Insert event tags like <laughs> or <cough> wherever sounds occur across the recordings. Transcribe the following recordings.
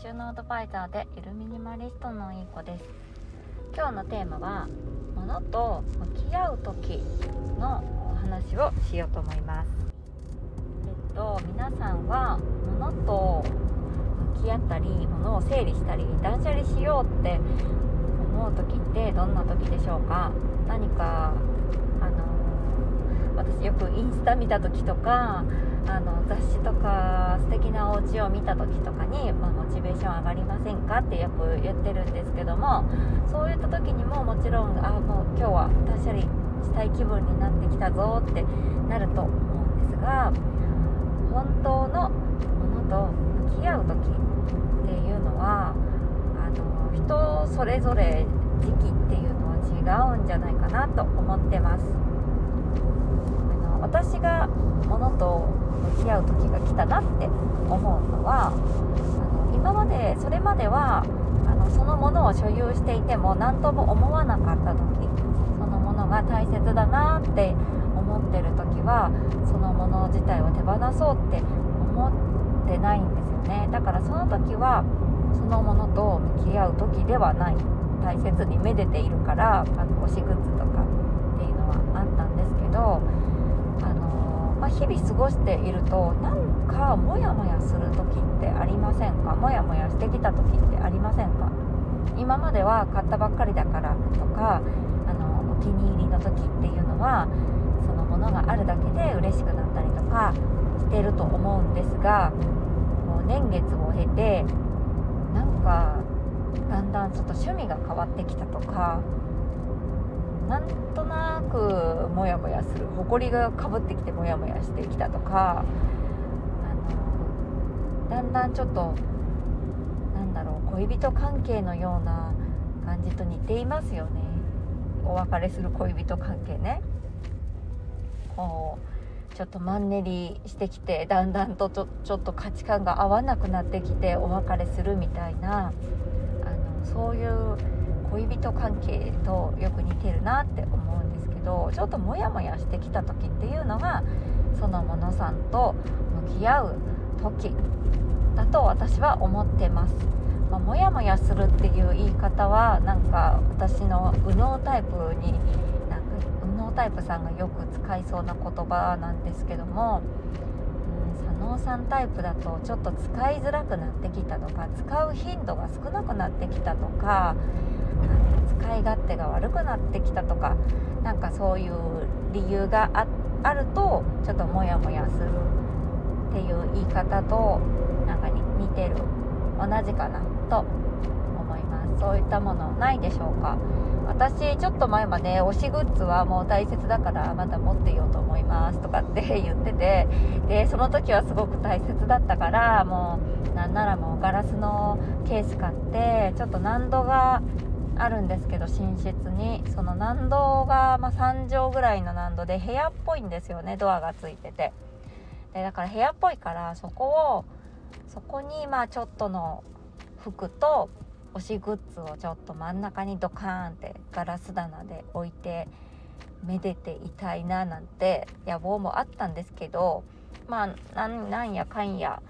収納アドバイザーでイルミニマリストのいい子です。今日のテーマは物と向き合う時のお話をしようと思います。えっと皆さんは物と向き合ったり物を整理したり断捨離しようって思う時ってどんな時でしょうか？何かあの私よくインスタ見た時とかあの雑誌とか素敵なお家を見た時とかに、まあ、モチベーション上がりませんかってよく言ってるんですけどもそういった時にももちろんあもう今日は断捨離したい気分になってきたぞってなると思うんですが本当のものと向き合う時っていうのはあの人それぞれ時期っていうのは違うんじゃないかなと思ってます。私が物と向き合う時が来たなって思うのはあの今までそれまではあのそのものを所有していても何とも思わなかった時そのものが大切だなって思ってる時はそのもの自体を手放そうって思ってないんですよね。だからその時はそのものと向き合う時ではない。大切にめでているからあの推しグッズとかっていうのはあったんですけど、日々過ごしているとなんかモヤモヤする時ってありませんか？モヤモヤしてきた時ってありませんか？今までは買ったばっかりだからとかあのお気に入りの時っていうのはそのものがあるだけで嬉しくなったりとかしてると思うんですがもう年月を経てなんかだんだんちょっと趣味が変わってきたとかなんとなくモヤモヤする埃がかぶってきてモヤモヤしてきたとかあのだんだんちょっとなんだろう恋人関係のような感じと似ていますよね。お別れする恋人関係ね。こうちょっとマンネリしてきてだんだんとちょちょっと価値観が合わなくなってきてお別れするみたいなあのそういう恋人関係とよく似てるなって思うんですけどちょっとモヤモヤしてきた時っていうのがそのものさんと向き合う時だと私は思ってます。まあ、モヤモヤするっていう言い方はなんか私の右脳タイプになんか右脳タイプさんがよく使いそうな言葉なんですけども、うん、左脳さんタイプだとちょっと使いづらくなってきたとか使う頻度が少なくなってきたとか使い勝手が悪くなってきたとかなんかそういう理由があるとちょっとモヤモヤするっていう言い方となんか似てる同じかなと思います。そういったものないでしょうか。私ちょっと前まで推しグッズはもう大切だからまだ持っていようと思いますとかって <laughs> 言っててでその時はすごく大切だったからもうなんならもうガラスのケース買ってちょっと難度があるんですけど寝室に。その難度が、まあ、3畳ぐらいの難度で部屋っぽいんですよね。ドアがついてて。でだから部屋っぽいからそこをそこにまあちょっとの服と推しグッズをちょっと真ん中にドカーンってガラス棚で置いてめでていたいななんて野望もあったんですけどまあなんやかんや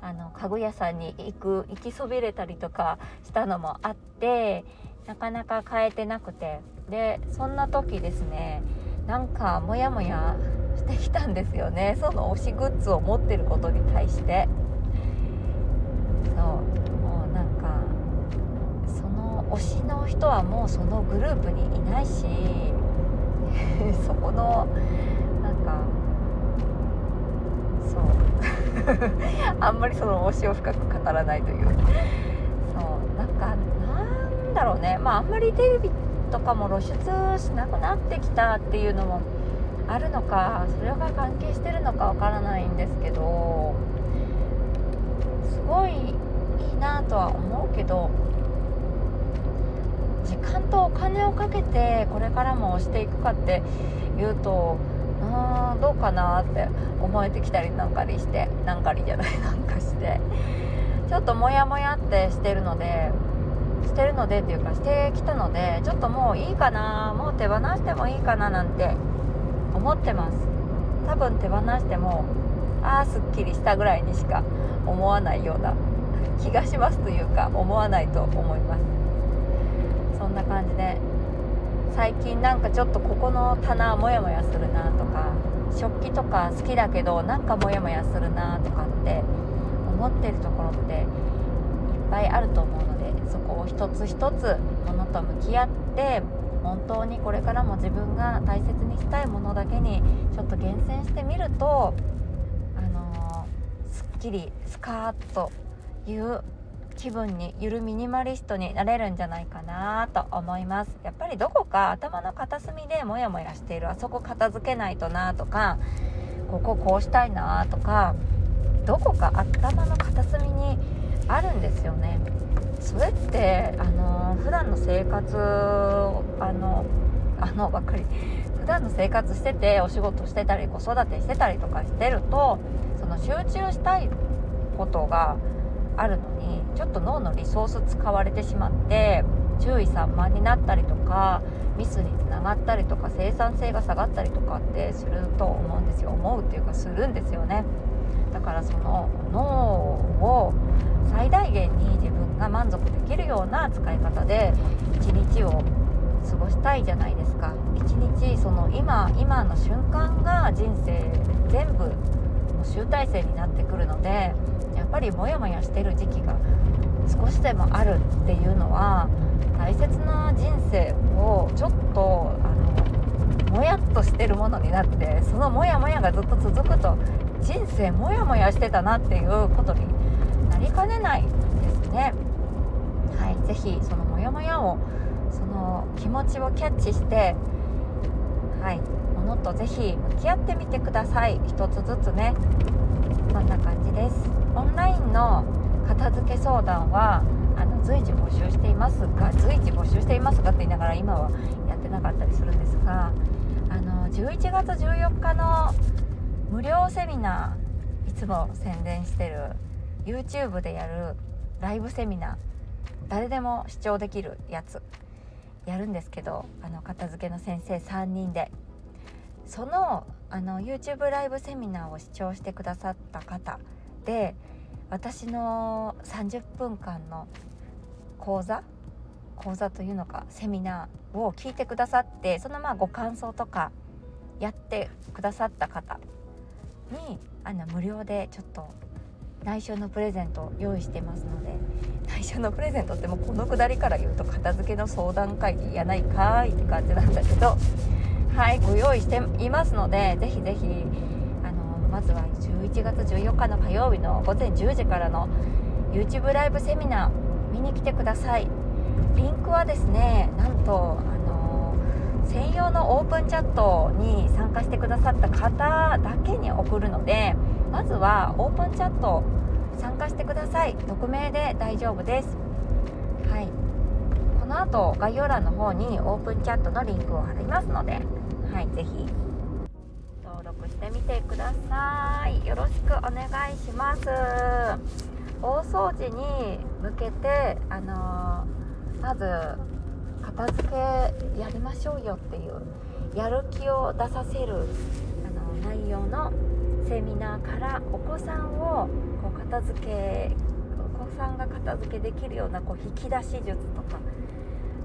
あの家具屋さんに行く行きそびれたりとかしたのもあってなかなか変えてなくて。でそんな時ですねなんかモヤモヤしてきたんですよね。その推しグッズを持ってることに対して。そう。もうなんかその推しの人はもうそのグループにいないし <laughs> そこのなんかそう。<laughs> あんまりその推しを深く語らないという。そう。なんかだろうね。まああんまりテレビとかも露出しなくなってきたっていうのもあるのかそれが関係してるのかわからないんですけどすごいいいなとは思うけど時間とお金をかけてこれからもしていくかっていうとあどうかなって思えてきたりなんかりしてなんかりじゃないなんかして。ちょっとモヤモヤってしてるのでしてるのでっていうかしてきたのでちょっともういいかなもう手放してもいいかななんて思ってます。多分手放してもああすっきりしたぐらいにしか思わないような気がしますというか思わないと思います。そんな感じで最近なんかちょっとここの棚モヤモヤするなとか食器とか好きだけどなんかモヤモヤするなとかって思ってるところっていっぱいあると思うのでそこを一つ一つものと向き合って本当にこれからも自分が大切にしたいものだけにちょっと厳選してみるとあのー、すっきりスカーッという気分にゆるミニマリストになれるんじゃないかなと思います。やっぱりどこか頭の片隅でモヤモヤしている。あそこ片付けないとなとかこここうしたいなとかどこか頭の片隅にあるんですよね。それってあの普段の生活あのあのばっかり。普段の生活しててお仕事してたり子育てしてたりとかしてるとその集中したいことがあるのにちょっと脳のリソース使われてしまって注意散漫になったりとかミスにつながったりとか生産性が下がったりとかってすると思うんですよ。思うっていうかするんですよね。だからその脳を最大限に自分が満足できるような使い方で一日を過ごしたいじゃないですか。一日その今今の瞬間が人生全部の集大成になってくるのでやっぱりモヤモヤしてる時期が少しでもあるっていうのは大切な人生をちょっとあのもやっとしてるものになってそのモヤモヤがずっと続くと人生モヤモヤしてたなっていうことになりかねないですね。はい、ぜひそのモヤモヤをその気持ちをキャッチしてはいものとぜひ向き合ってみてください。一つずつね。そんな感じです。オンラインの片付け相談はあの随時募集していますが随時募集していますがって言いながら今はやってなかったりするんですがあの11月14日の無料セミナーいつも宣伝してる YouTube でやるライブセミナー誰でも視聴できるやつやるんですけどあの片付けの先生3人で。そのあの YouTube ライブセミナーを視聴してくださった方で私の30分間の講座講座というのかセミナーを聞いてくださってそのまあご感想とかやってくださった方にあの無料でちょっと内緒のプレゼントを用意してますので。内緒のプレゼントってもうこのくだりから言うと片付けの相談会議やないかーいって感じなんだけど。はいご用意していますのでぜひぜひあのまずは11月14日の火曜日の午前10時からの YouTube ライブセミナー見に来てください。リンクはですねなんとあの専用のオープンチャットに参加してくださった方だけに送るのでまずはオープンチャット参加してください。匿名で大丈夫です。はい。この後概要欄の方にオープンチャットのリンクを貼りますのではい是非登録してみてください。よろしくお願いします。大掃除に向けてあのー、まず片付けやりましょうよっていうやる気を出させるあの内容のセミナーからお子さんをこう片付けお子さんが片付けできるようなこう引き出し術とか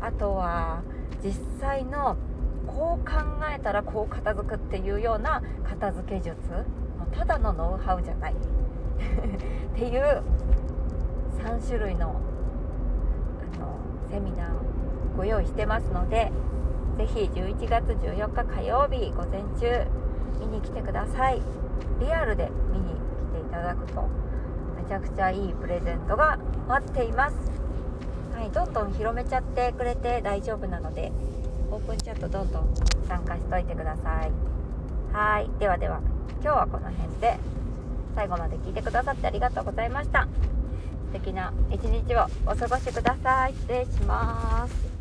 あとは実際のこう考えたらこう片付くっていうような片付け術ただのノウハウじゃない <laughs> っていう3種類のあのセミナーをご用意してますので是非11月14日火曜日午前中見に来てください。リアルで見に来ていただくとめちゃくちゃいいプレゼントが待っています、はい、どんどん広めちゃってくれて大丈夫なのでオープンチャットどんどん参加しといてください。はいではでは今日はこの辺で最後まで聞いてくださってありがとうございました。素敵な一日をお過ごしください。失礼します。